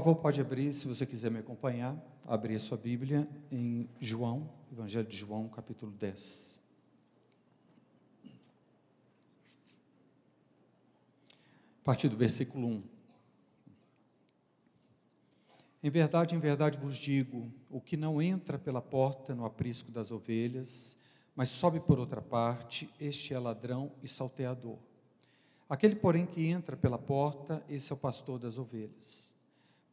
favor, pode abrir, se você quiser me acompanhar, abrir a sua Bíblia em João, Evangelho de João, capítulo 10. A partir do versículo 1. Em verdade, em verdade vos digo: o que não entra pela porta no aprisco das ovelhas, mas sobe por outra parte, este é ladrão e salteador. Aquele, porém, que entra pela porta, esse é o pastor das ovelhas.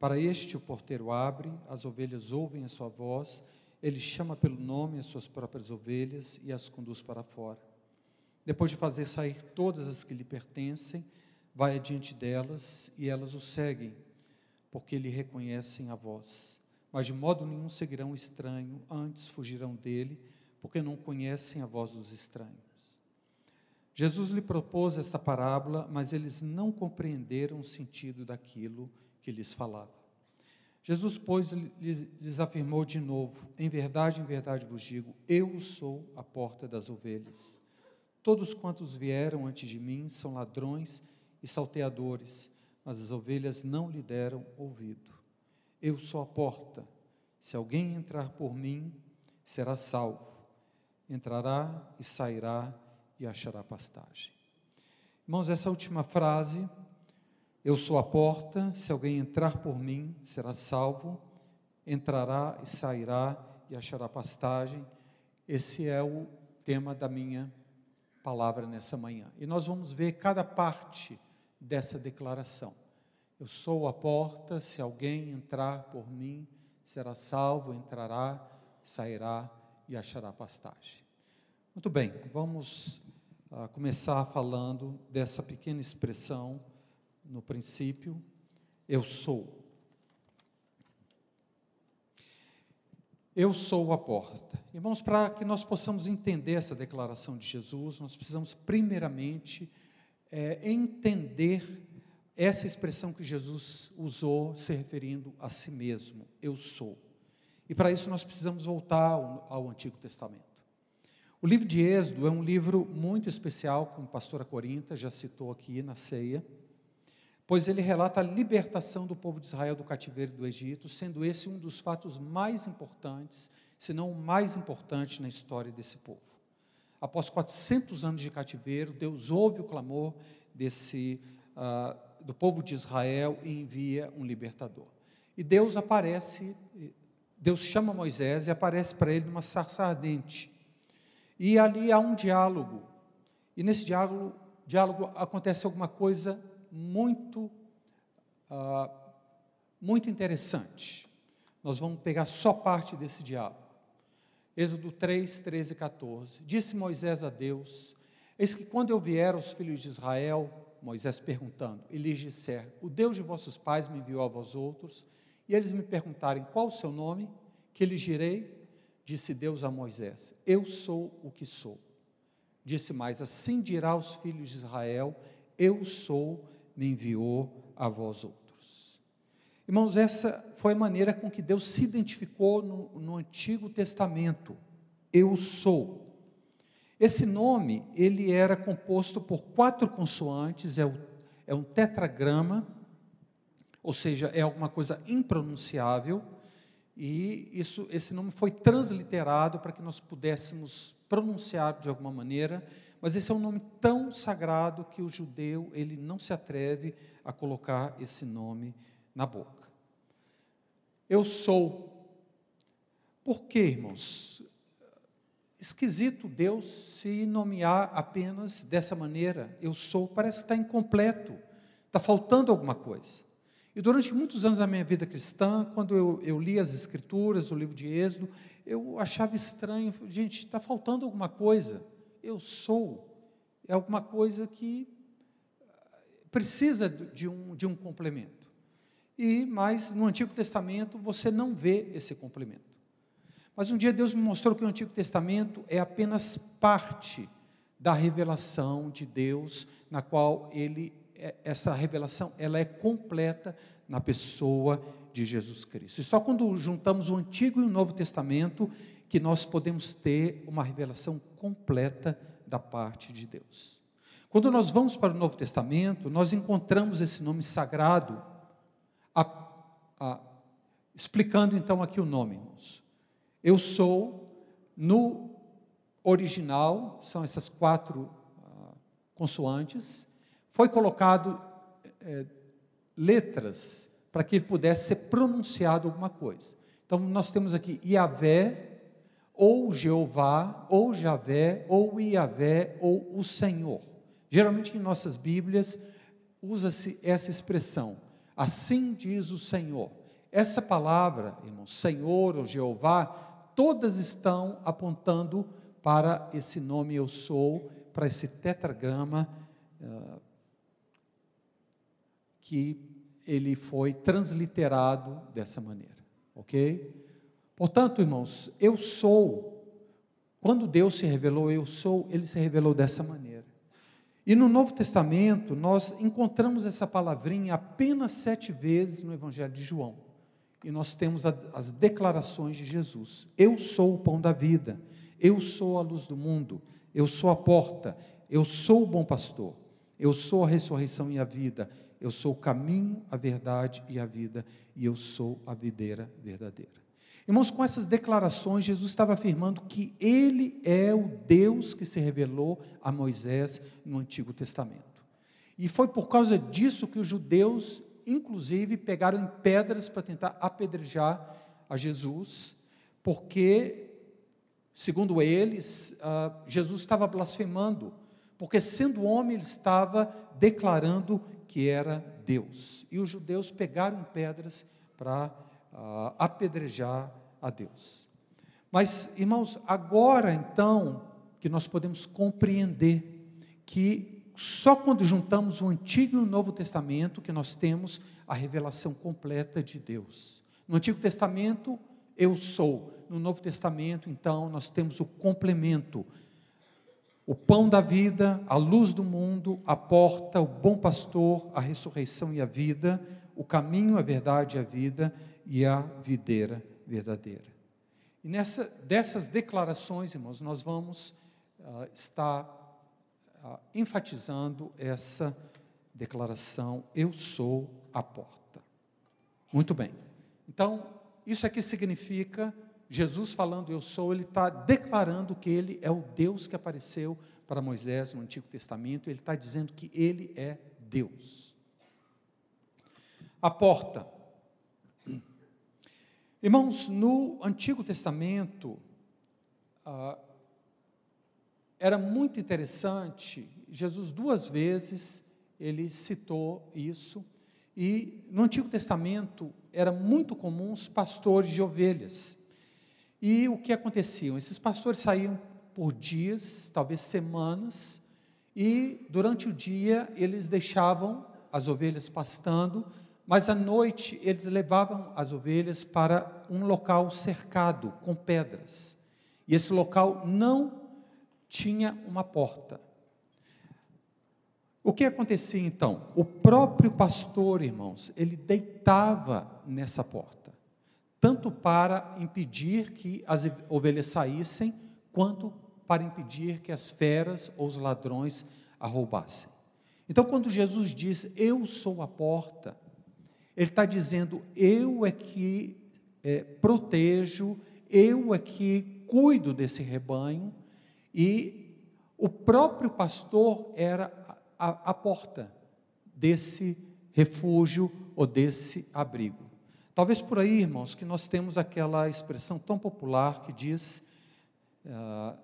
Para este o porteiro abre, as ovelhas ouvem a sua voz, ele chama pelo nome as suas próprias ovelhas e as conduz para fora. Depois de fazer sair todas as que lhe pertencem, vai adiante delas e elas o seguem porque lhe reconhecem a voz. Mas de modo nenhum seguirão o estranho, antes fugirão dele, porque não conhecem a voz dos estranhos. Jesus lhe propôs esta parábola, mas eles não compreenderam o sentido daquilo que lhes falava. Jesus, pois, lhes, lhes afirmou de novo: Em verdade, em verdade vos digo, eu sou a porta das ovelhas. Todos quantos vieram antes de mim são ladrões e salteadores mas as ovelhas não lhe deram ouvido. Eu sou a porta. Se alguém entrar por mim, será salvo. Entrará e sairá e achará pastagem. Irmãos, essa última frase, eu sou a porta, se alguém entrar por mim, será salvo, entrará e sairá e achará pastagem. Esse é o tema da minha palavra nessa manhã. E nós vamos ver cada parte dessa declaração. Eu sou a porta, se alguém entrar por mim, será salvo, entrará, sairá e achará pastagem. Muito bem, vamos uh, começar falando dessa pequena expressão no princípio, eu sou. Eu sou a porta. Irmãos, para que nós possamos entender essa declaração de Jesus, nós precisamos, primeiramente, é, entender essa expressão que Jesus usou se referindo a si mesmo, eu sou. E para isso nós precisamos voltar ao, ao, Antigo Testamento. O livro de Êxodo é um livro muito especial, como a pastora Corinta já citou aqui na ceia, pois ele relata a libertação do povo de Israel do cativeiro do Egito, sendo esse um dos fatos mais importantes, se não o mais importante na história desse povo. Após 400 anos de cativeiro, Deus ouve o clamor desse uh, do povo de Israel e envia um libertador. E Deus aparece, Deus chama Moisés e aparece para ele numa sarça ardente. E ali há um diálogo. E nesse diálogo, diálogo acontece alguma coisa muito, uh, muito interessante. Nós vamos pegar só parte desse diálogo. Êxodo 3, 13 e 14. Disse Moisés a Deus: Eis que quando eu vier aos filhos de Israel, Moisés perguntando, e lhes disser: O Deus de vossos pais me enviou a vós outros, e eles me perguntarem qual o seu nome, que lhes direi, disse Deus a Moisés: Eu sou o que sou. Disse mais: Assim dirá aos filhos de Israel: Eu sou, me enviou a vós outros. Irmãos, essa foi a maneira com que Deus se identificou no, no Antigo Testamento. Eu sou. Esse nome, ele era composto por quatro consoantes, é, o, é um tetragrama, ou seja, é alguma coisa impronunciável, e isso, esse nome foi transliterado para que nós pudéssemos pronunciar de alguma maneira, mas esse é um nome tão sagrado que o judeu ele não se atreve a colocar esse nome na boca. Eu sou. Por quê, irmãos? esquisito Deus se nomear apenas dessa maneira. Eu sou, parece que está incompleto, está faltando alguma coisa. E durante muitos anos da minha vida cristã, quando eu, eu li as Escrituras, o livro de Êxodo, eu achava estranho, gente, está faltando alguma coisa. Eu sou, é alguma coisa que precisa de um, de um complemento. E, mas no Antigo Testamento você não vê esse complemento. Mas um dia Deus me mostrou que o Antigo Testamento é apenas parte da revelação de Deus, na qual ele é, essa revelação ela é completa na pessoa de Jesus Cristo. E só quando juntamos o Antigo e o Novo Testamento que nós podemos ter uma revelação completa da parte de Deus. Quando nós vamos para o Novo Testamento, nós encontramos esse nome sagrado ah, explicando então aqui o nome. Eu sou, no original, são essas quatro ah, consoantes, foi colocado eh, letras para que ele pudesse ser pronunciado alguma coisa. Então, nós temos aqui Iavé, ou Jeová, ou Javé, ou Iavé, ou o Senhor. Geralmente em nossas Bíblias usa-se essa expressão, assim diz o Senhor. Essa palavra, irmão, Senhor ou Jeová, todas estão apontando para esse nome eu sou, para esse tetragrama uh, que ele foi transliterado dessa maneira, ok? Portanto, irmãos, eu sou, quando Deus se revelou, eu sou, ele se revelou dessa maneira. E no Novo Testamento, nós encontramos essa palavrinha apenas sete vezes no Evangelho de João. E nós temos as declarações de Jesus: Eu sou o pão da vida, eu sou a luz do mundo, eu sou a porta, eu sou o bom pastor, eu sou a ressurreição e a vida, eu sou o caminho, a verdade e a vida, e eu sou a videira verdadeira. Irmãos, com essas declarações, Jesus estava afirmando que Ele é o Deus que se revelou a Moisés no Antigo Testamento. E foi por causa disso que os judeus, inclusive, pegaram pedras para tentar apedrejar a Jesus, porque, segundo eles, uh, Jesus estava blasfemando, porque sendo homem, ele estava declarando que era Deus. E os judeus pegaram pedras para apedrejar a Deus. Mas, irmãos, agora então que nós podemos compreender que só quando juntamos o Antigo e o Novo Testamento que nós temos a revelação completa de Deus. No Antigo Testamento, eu sou. No Novo Testamento, então, nós temos o complemento. O pão da vida, a luz do mundo, a porta, o bom pastor, a ressurreição e a vida, o caminho, a verdade e a vida e a videira verdadeira. E nessa, dessas declarações, irmãos, nós vamos uh, estar uh, enfatizando essa declaração: Eu sou a porta. Muito bem. Então, isso aqui significa, Jesus falando eu sou, ele está declarando que ele é o Deus que apareceu para Moisés no Antigo Testamento, ele está dizendo que ele é Deus. A porta. Irmãos, no Antigo Testamento, ah, era muito interessante, Jesus duas vezes ele citou isso, e no Antigo Testamento era muito comum os pastores de ovelhas. E o que acontecia? Esses pastores saíam por dias, talvez semanas, e durante o dia eles deixavam as ovelhas pastando, mas à noite eles levavam as ovelhas para um local cercado com pedras. E esse local não tinha uma porta. O que acontecia então? O próprio pastor, irmãos, ele deitava nessa porta, tanto para impedir que as ovelhas saíssem, quanto para impedir que as feras ou os ladrões a roubassem. Então, quando Jesus diz: Eu sou a porta, ele está dizendo: eu é que é, protejo, eu é que cuido desse rebanho, e o próprio pastor era a, a porta desse refúgio ou desse abrigo. Talvez por aí, irmãos, que nós temos aquela expressão tão popular que diz: uh,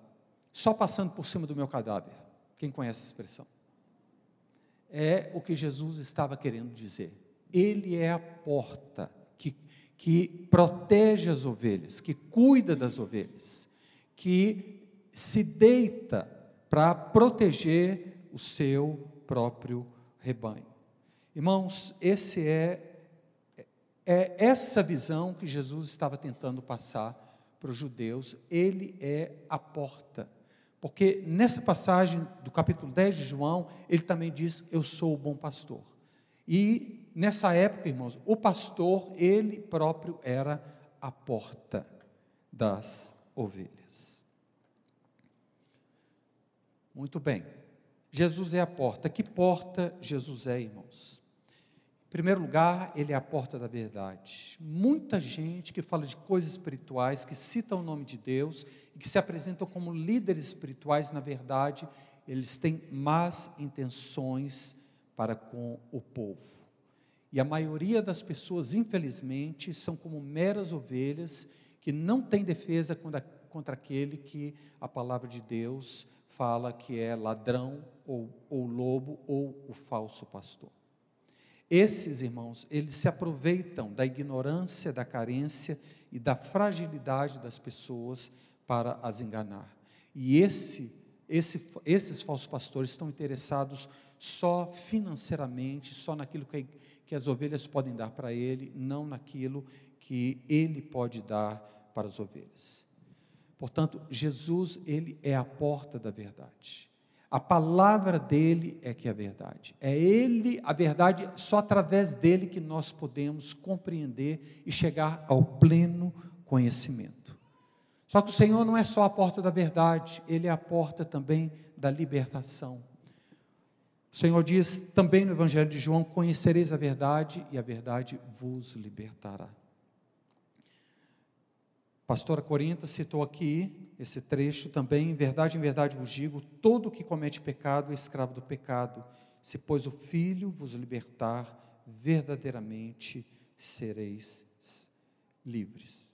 só passando por cima do meu cadáver. Quem conhece a expressão? É o que Jesus estava querendo dizer. Ele é a porta que, que protege as ovelhas, que cuida das ovelhas, que se deita para proteger o seu próprio rebanho. Irmãos, esse é, é essa visão que Jesus estava tentando passar para os judeus. Ele é a porta. Porque nessa passagem do capítulo 10 de João, ele também diz: Eu sou o bom pastor. E nessa época, irmãos, o pastor, ele próprio era a porta das ovelhas. Muito bem. Jesus é a porta. Que porta Jesus é, irmãos? Em primeiro lugar, ele é a porta da verdade. Muita gente que fala de coisas espirituais, que cita o nome de Deus e que se apresentam como líderes espirituais, na verdade, eles têm más intenções para com o povo. E a maioria das pessoas, infelizmente, são como meras ovelhas que não têm defesa contra, contra aquele que a palavra de Deus fala que é ladrão ou, ou lobo ou o falso pastor. Esses irmãos, eles se aproveitam da ignorância, da carência e da fragilidade das pessoas para as enganar. E esse, esse, esses falsos pastores estão interessados só financeiramente, só naquilo que, que as ovelhas podem dar para ele, não naquilo que ele pode dar para as ovelhas. Portanto, Jesus, ele é a porta da verdade. A palavra dele é que é a verdade. É ele, a verdade, só através dele que nós podemos compreender e chegar ao pleno conhecimento. Só que o Senhor não é só a porta da verdade, ele é a porta também da libertação. O Senhor diz também no Evangelho de João: Conhecereis a verdade e a verdade vos libertará pastora Corinta citou aqui esse trecho também, verdade, em verdade vos digo, todo que comete pecado é escravo do pecado. Se pois o Filho vos libertar, verdadeiramente sereis livres.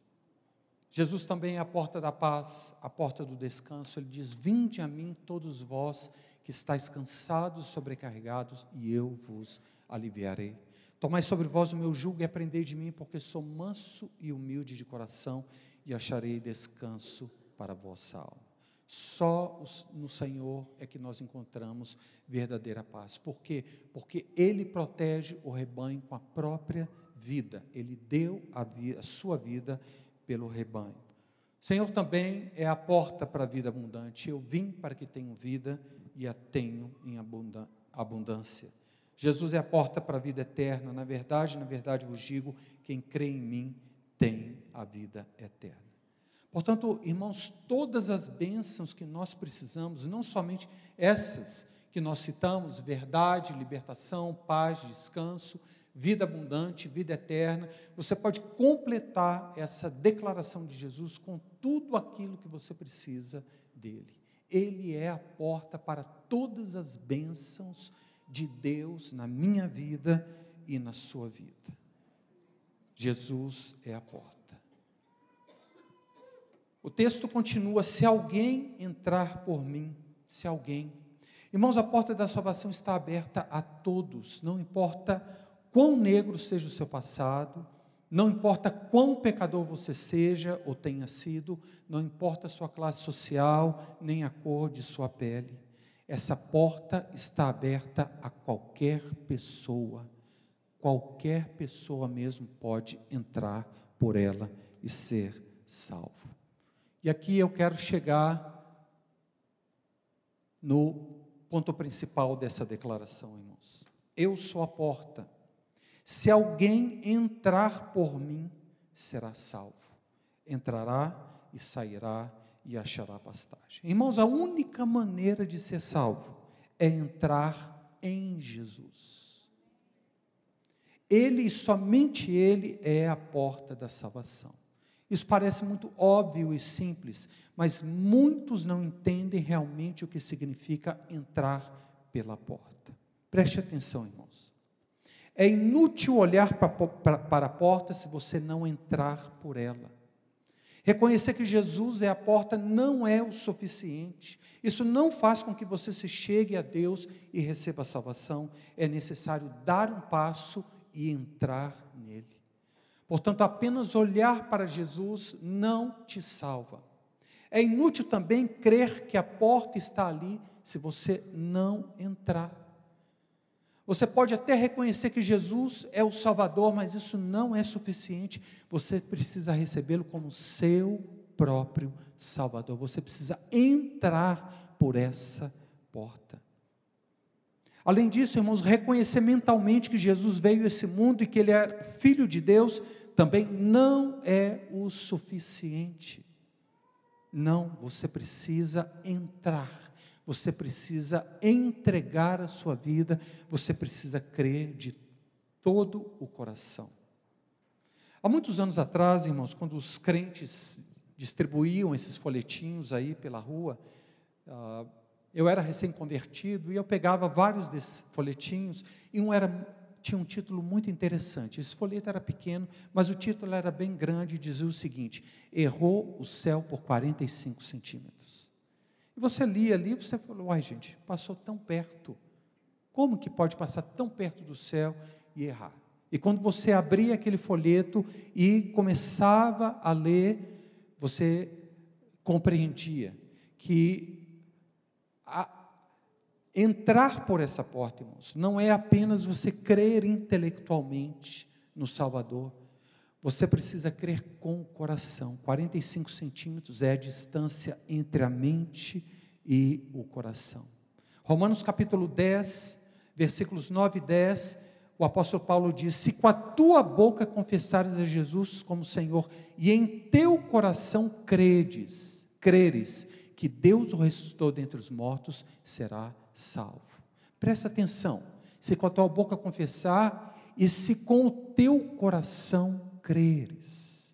Jesus também é a porta da paz, a porta do descanso. Ele diz: Vinde a mim, todos vós que estáis cansados, sobrecarregados, e eu vos aliviarei. Tomai sobre vós o meu jugo e aprendei de mim, porque sou manso e humilde de coração, e acharei descanso para a vossa alma. Só no Senhor é que nós encontramos verdadeira paz. Por quê? Porque Ele protege o rebanho com a própria vida. Ele deu a, vida, a sua vida pelo rebanho. O Senhor também é a porta para a vida abundante. Eu vim para que tenham vida e a tenham em abundância. Jesus é a porta para a vida eterna. Na verdade, na verdade vos digo: quem crê em mim tem a vida eterna. Portanto, irmãos, todas as bênçãos que nós precisamos, não somente essas que nós citamos, verdade, libertação, paz, descanso, vida abundante, vida eterna, você pode completar essa declaração de Jesus com tudo aquilo que você precisa dele. Ele é a porta para todas as bênçãos de Deus na minha vida e na sua vida. Jesus é a porta. O texto continua: se alguém entrar por mim, se alguém. Irmãos, a porta da salvação está aberta a todos, não importa quão negro seja o seu passado, não importa quão pecador você seja ou tenha sido, não importa a sua classe social, nem a cor de sua pele. Essa porta está aberta a qualquer pessoa qualquer pessoa mesmo pode entrar por ela e ser salvo. E aqui eu quero chegar no ponto principal dessa declaração, irmãos. Eu sou a porta. Se alguém entrar por mim, será salvo. Entrará e sairá e achará pastagem. Irmãos, a única maneira de ser salvo é entrar em Jesus. Ele e somente Ele é a porta da salvação. Isso parece muito óbvio e simples, mas muitos não entendem realmente o que significa entrar pela porta. Preste atenção, irmãos. É inútil olhar para a porta se você não entrar por ela. Reconhecer que Jesus é a porta não é o suficiente. Isso não faz com que você se chegue a Deus e receba a salvação. É necessário dar um passo e entrar nele. Portanto, apenas olhar para Jesus não te salva. É inútil também crer que a porta está ali se você não entrar. Você pode até reconhecer que Jesus é o Salvador, mas isso não é suficiente. Você precisa recebê-lo como seu próprio Salvador. Você precisa entrar por essa porta. Além disso, irmãos, reconhecer mentalmente que Jesus veio a esse mundo e que ele é filho de Deus também não é o suficiente. Não, você precisa entrar, você precisa entregar a sua vida, você precisa crer de todo o coração. Há muitos anos atrás, irmãos, quando os crentes distribuíam esses folhetinhos aí pela rua, uh, eu era recém-convertido e eu pegava vários desses folhetinhos e um era tinha um título muito interessante. Esse folheto era pequeno, mas o título era bem grande e dizia o seguinte: Errou o céu por 45 centímetros. E você lia ali você falou: Uai, gente, passou tão perto. Como que pode passar tão perto do céu e errar? E quando você abria aquele folheto e começava a ler, você compreendia que a, Entrar por essa porta, irmãos, não é apenas você crer intelectualmente no Salvador, você precisa crer com o coração. 45 centímetros é a distância entre a mente e o coração. Romanos capítulo 10, versículos 9 e 10, o apóstolo Paulo diz: Se com a tua boca confessares a Jesus como Senhor e em teu coração credes, creres que Deus o ressuscitou dentre os mortos, será salvo. Presta atenção. Se com a tua boca confessar e se com o teu coração creres.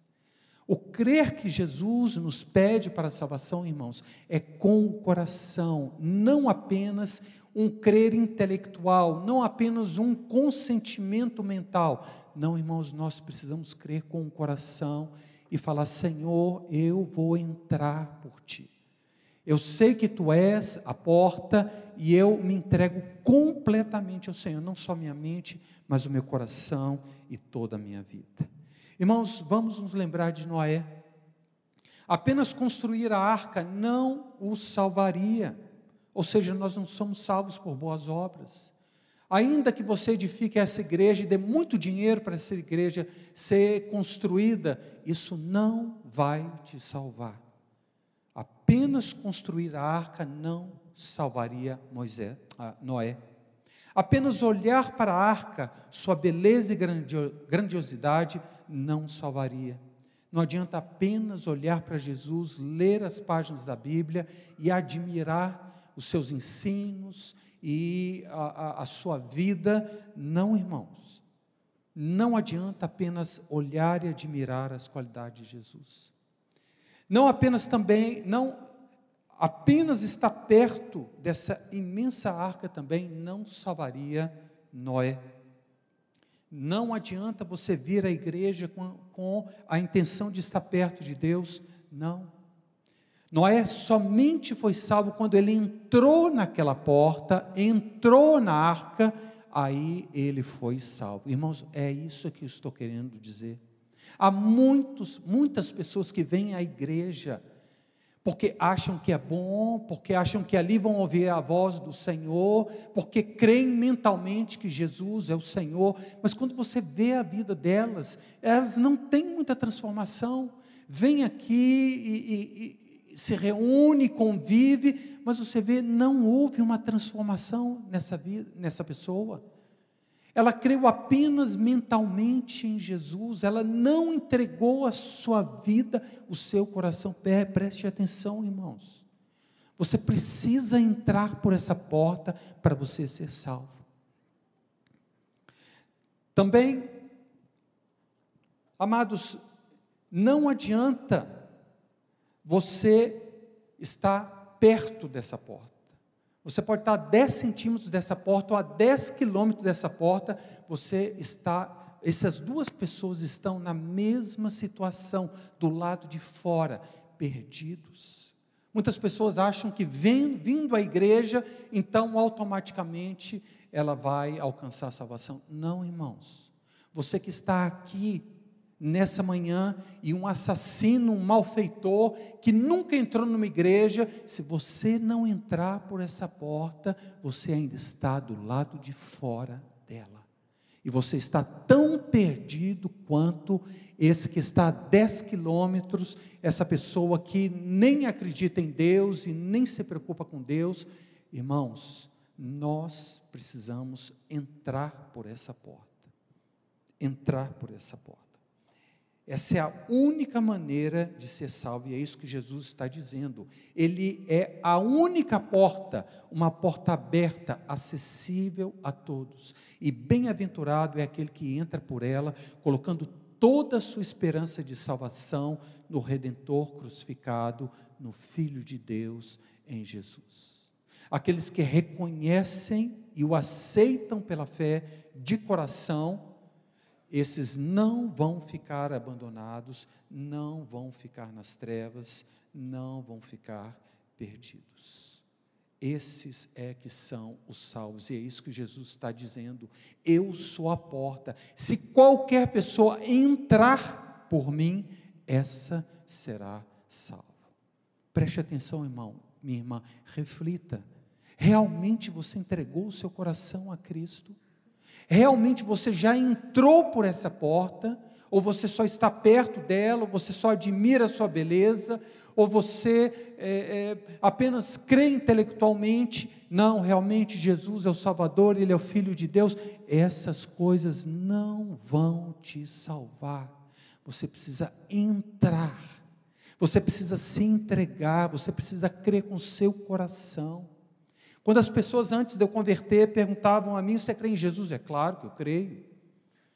O crer que Jesus nos pede para a salvação, irmãos, é com o coração, não apenas um crer intelectual, não apenas um consentimento mental. Não, irmãos, nós precisamos crer com o coração e falar: Senhor, eu vou entrar por ti. Eu sei que tu és a porta e eu me entrego completamente ao Senhor, não só minha mente, mas o meu coração e toda a minha vida. Irmãos, vamos nos lembrar de Noé. Apenas construir a arca não o salvaria, ou seja, nós não somos salvos por boas obras. Ainda que você edifique essa igreja e dê muito dinheiro para essa igreja ser construída, isso não vai te salvar. Apenas construir a arca não salvaria Moisés, Noé. Apenas olhar para a arca, sua beleza e grandiosidade, não salvaria. Não adianta apenas olhar para Jesus, ler as páginas da Bíblia e admirar os seus ensinos e a, a, a sua vida. Não, irmãos. Não adianta apenas olhar e admirar as qualidades de Jesus. Não apenas também, não apenas estar perto dessa imensa arca também não salvaria Noé. Não adianta você vir à igreja com, com a intenção de estar perto de Deus, não. Noé somente foi salvo quando ele entrou naquela porta, entrou na arca, aí ele foi salvo. Irmãos, é isso que eu estou querendo dizer. Há muitos, muitas pessoas que vêm à igreja porque acham que é bom, porque acham que ali vão ouvir a voz do Senhor, porque creem mentalmente que Jesus é o Senhor, mas quando você vê a vida delas, elas não têm muita transformação. Vem aqui e, e, e se reúne, convive, mas você vê, não houve uma transformação nessa vida, nessa pessoa. Ela creu apenas mentalmente em Jesus, ela não entregou a sua vida, o seu coração. Preste atenção, irmãos. Você precisa entrar por essa porta para você ser salvo. Também, amados, não adianta você estar perto dessa porta. Você pode estar a 10 centímetros dessa porta ou a 10 quilômetros dessa porta, você está, essas duas pessoas estão na mesma situação, do lado de fora, perdidos. Muitas pessoas acham que vem, vindo à igreja, então automaticamente ela vai alcançar a salvação. Não, irmãos. Você que está aqui nessa manhã e um assassino, um malfeitor que nunca entrou numa igreja, se você não entrar por essa porta, você ainda está do lado de fora dela. E você está tão perdido quanto esse que está a 10 quilômetros, essa pessoa que nem acredita em Deus e nem se preocupa com Deus. Irmãos, nós precisamos entrar por essa porta. Entrar por essa porta. Essa é a única maneira de ser salvo, e é isso que Jesus está dizendo. Ele é a única porta, uma porta aberta, acessível a todos. E bem-aventurado é aquele que entra por ela, colocando toda a sua esperança de salvação no Redentor crucificado, no Filho de Deus, em Jesus. Aqueles que reconhecem e o aceitam pela fé de coração, esses não vão ficar abandonados, não vão ficar nas trevas, não vão ficar perdidos. Esses é que são os salvos, e é isso que Jesus está dizendo. Eu sou a porta. Se qualquer pessoa entrar por mim, essa será salva. Preste atenção, irmão, minha irmã, reflita. Realmente você entregou o seu coração a Cristo? Realmente você já entrou por essa porta, ou você só está perto dela, ou você só admira a sua beleza, ou você é, é, apenas crê intelectualmente, não, realmente Jesus é o Salvador, Ele é o Filho de Deus, essas coisas não vão te salvar. Você precisa entrar, você precisa se entregar, você precisa crer com seu coração. Quando as pessoas antes de eu converter perguntavam a mim: Você crê em Jesus? É claro que eu creio.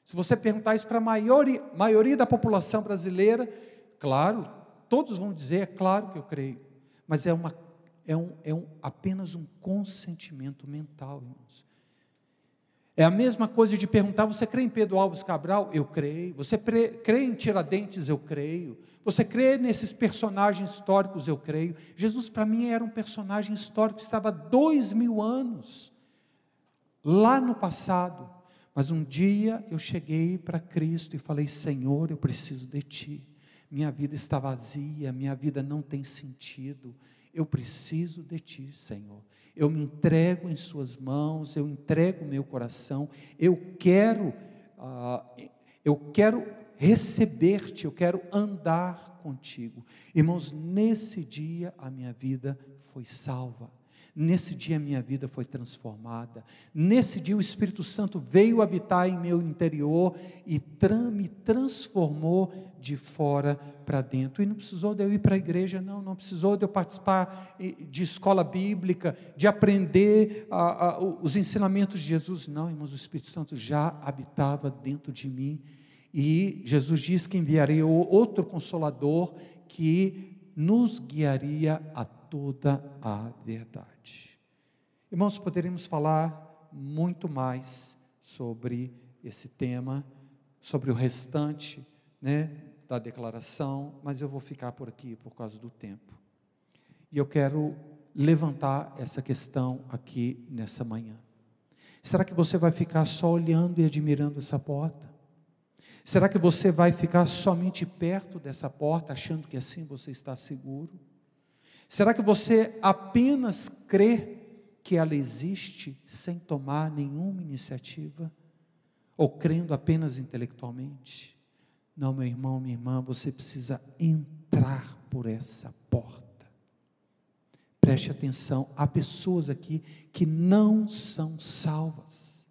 Se você perguntar isso para a maioria, maioria da população brasileira, claro, todos vão dizer: É claro que eu creio. Mas é, uma, é, um, é um, apenas um consentimento mental, irmãos. É a mesma coisa de perguntar: você crê em Pedro Alves Cabral? Eu creio. Você crê em Tiradentes? Eu creio. Você crê nesses personagens históricos? Eu creio. Jesus, para mim, era um personagem histórico estava dois mil anos lá no passado. Mas um dia eu cheguei para Cristo e falei: Senhor, eu preciso de Ti. Minha vida está vazia, minha vida não tem sentido. Eu preciso de Ti, Senhor eu me entrego em Suas mãos, eu entrego o meu coração, eu quero, uh, eu quero receber-te, eu quero andar contigo. Irmãos, nesse dia a minha vida foi salva. Nesse dia a minha vida foi transformada. Nesse dia o Espírito Santo veio habitar em meu interior e me transformou de fora para dentro. E não precisou de eu ir para a igreja, não, não precisou de eu participar de escola bíblica, de aprender os ensinamentos de Jesus. Não, irmãos, o Espírito Santo já habitava dentro de mim. E Jesus diz que enviaria outro consolador que nos guiaria a toda a verdade. Irmãos, poderíamos falar muito mais sobre esse tema, sobre o restante né, da declaração, mas eu vou ficar por aqui por causa do tempo. E eu quero levantar essa questão aqui nessa manhã. Será que você vai ficar só olhando e admirando essa porta? Será que você vai ficar somente perto dessa porta, achando que assim você está seguro? Será que você apenas crê que ela existe sem tomar nenhuma iniciativa? Ou crendo apenas intelectualmente? Não, meu irmão, minha irmã, você precisa entrar por essa porta. Preste atenção, há pessoas aqui que não são salvas,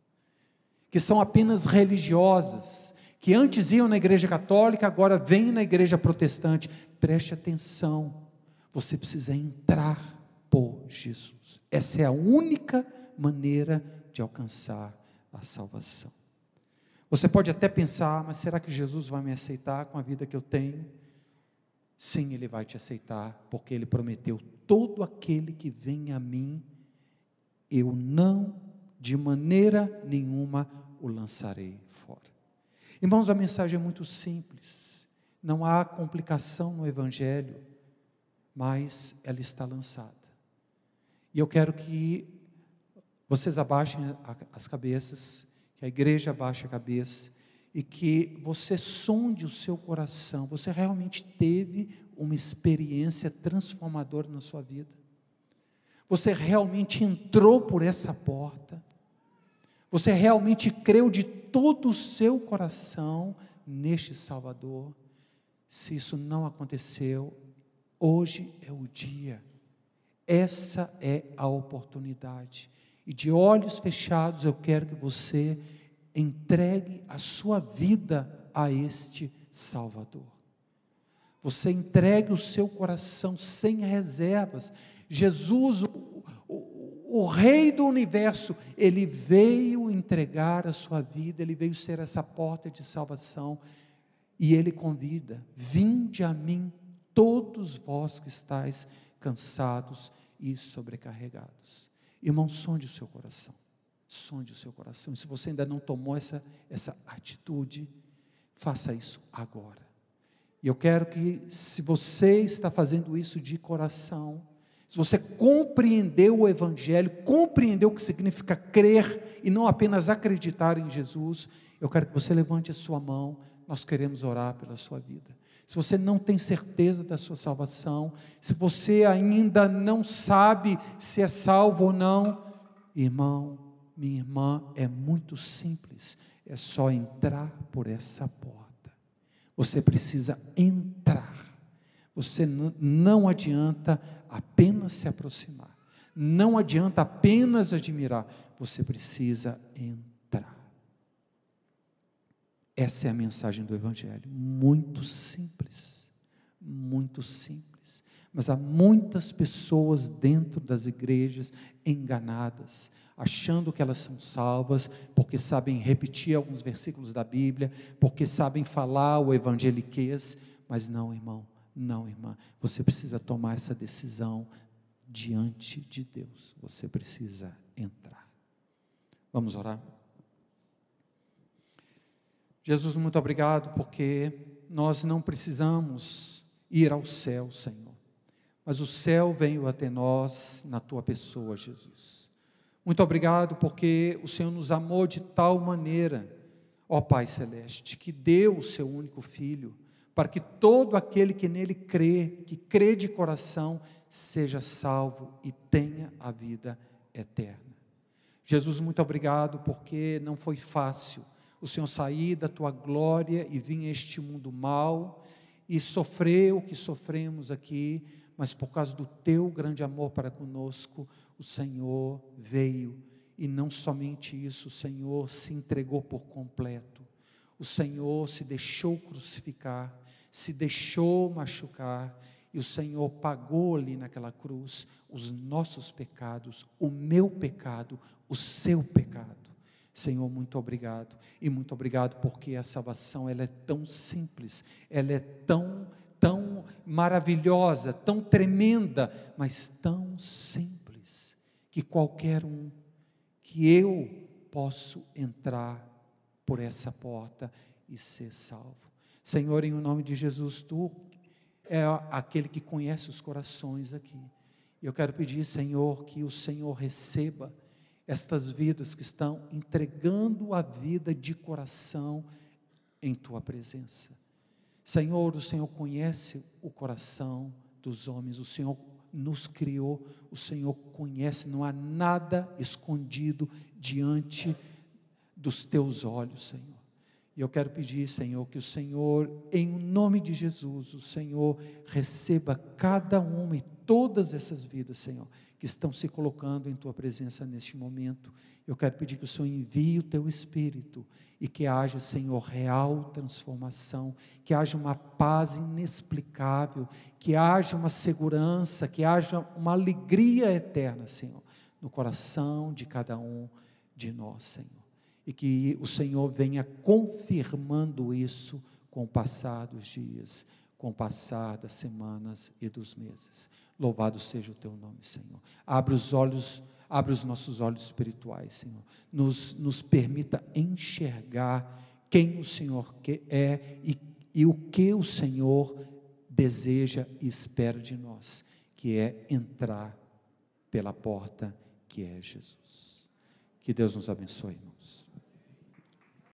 que são apenas religiosas, que antes iam na igreja católica, agora vêm na igreja protestante. Preste atenção você precisa entrar por Jesus. Essa é a única maneira de alcançar a salvação. Você pode até pensar, mas será que Jesus vai me aceitar com a vida que eu tenho? Sim, Ele vai te aceitar, porque Ele prometeu: todo aquele que vem a mim, eu não, de maneira nenhuma, o lançarei fora. Irmãos, a mensagem é muito simples, não há complicação no Evangelho mas ela está lançada. E eu quero que vocês abaixem as cabeças, que a igreja abaixe a cabeça e que você sonde o seu coração. Você realmente teve uma experiência transformadora na sua vida? Você realmente entrou por essa porta? Você realmente creu de todo o seu coração neste Salvador? Se isso não aconteceu, Hoje é o dia, essa é a oportunidade. E de olhos fechados eu quero que você entregue a sua vida a este Salvador. Você entregue o seu coração sem reservas. Jesus, o, o, o, Rei do universo, ele veio entregar a sua vida, ele veio ser essa porta de salvação. E ele convida: vinde a mim, todos vós que estáis cansados e sobrecarregados. Irmão, sonde o seu coração. Sonde o seu coração. E se você ainda não tomou essa, essa atitude, faça isso agora. E eu quero que, se você está fazendo isso de coração, se você compreendeu o Evangelho, compreendeu o que significa crer e não apenas acreditar em Jesus, eu quero que você levante a sua mão, nós queremos orar pela sua vida. Se você não tem certeza da sua salvação, se você ainda não sabe se é salvo ou não, irmão, minha irmã, é muito simples, é só entrar por essa porta. Você precisa entrar. Você não adianta apenas se aproximar. Não adianta apenas admirar. Você precisa entrar. Essa é a mensagem do Evangelho. Muito simples. Muito simples. Mas há muitas pessoas dentro das igrejas enganadas, achando que elas são salvas, porque sabem repetir alguns versículos da Bíblia, porque sabem falar o evangeliquez, mas não, irmão, não, irmã. Você precisa tomar essa decisão diante de Deus. Você precisa entrar. Vamos orar? Jesus, muito obrigado, porque nós não precisamos ir ao céu, Senhor, mas o céu veio até nós na tua pessoa, Jesus. Muito obrigado, porque o Senhor nos amou de tal maneira, ó Pai Celeste, que deu o seu único filho, para que todo aquele que nele crê, que crê de coração, seja salvo e tenha a vida eterna. Jesus, muito obrigado, porque não foi fácil o Senhor sair da tua glória e vir a este mundo mal e sofrer o que sofremos aqui, mas por causa do teu grande amor para conosco, o Senhor veio e não somente isso, o Senhor se entregou por completo. O Senhor se deixou crucificar, se deixou machucar, e o Senhor pagou ali naquela cruz os nossos pecados, o meu pecado, o seu pecado. Senhor, muito obrigado. E muito obrigado porque a salvação ela é tão simples, ela é tão tão maravilhosa, tão tremenda, mas tão simples que qualquer um que eu posso entrar por essa porta e ser salvo. Senhor, em nome de Jesus, tu é aquele que conhece os corações aqui. Eu quero pedir, Senhor, que o Senhor receba estas vidas que estão entregando a vida de coração em tua presença. Senhor, o Senhor conhece o coração dos homens, o Senhor nos criou, o Senhor conhece, não há nada escondido diante dos teus olhos, Senhor. E eu quero pedir, Senhor, que o Senhor, em nome de Jesus, o Senhor receba cada uma e todas essas vidas, Senhor, que estão se colocando em tua presença neste momento. Eu quero pedir que o Senhor envie o teu espírito e que haja, Senhor, real transformação, que haja uma paz inexplicável, que haja uma segurança, que haja uma alegria eterna, Senhor, no coração de cada um de nós, Senhor. E que o Senhor venha confirmando isso com o passar dos dias com o passar das semanas e dos meses. Louvado seja o teu nome, Senhor. Abre os olhos, abre os nossos olhos espirituais, Senhor. Nos, nos permita enxergar quem o Senhor é e, e o que o Senhor deseja e espera de nós, que é entrar pela porta que é Jesus. Que Deus nos abençoe, irmãos.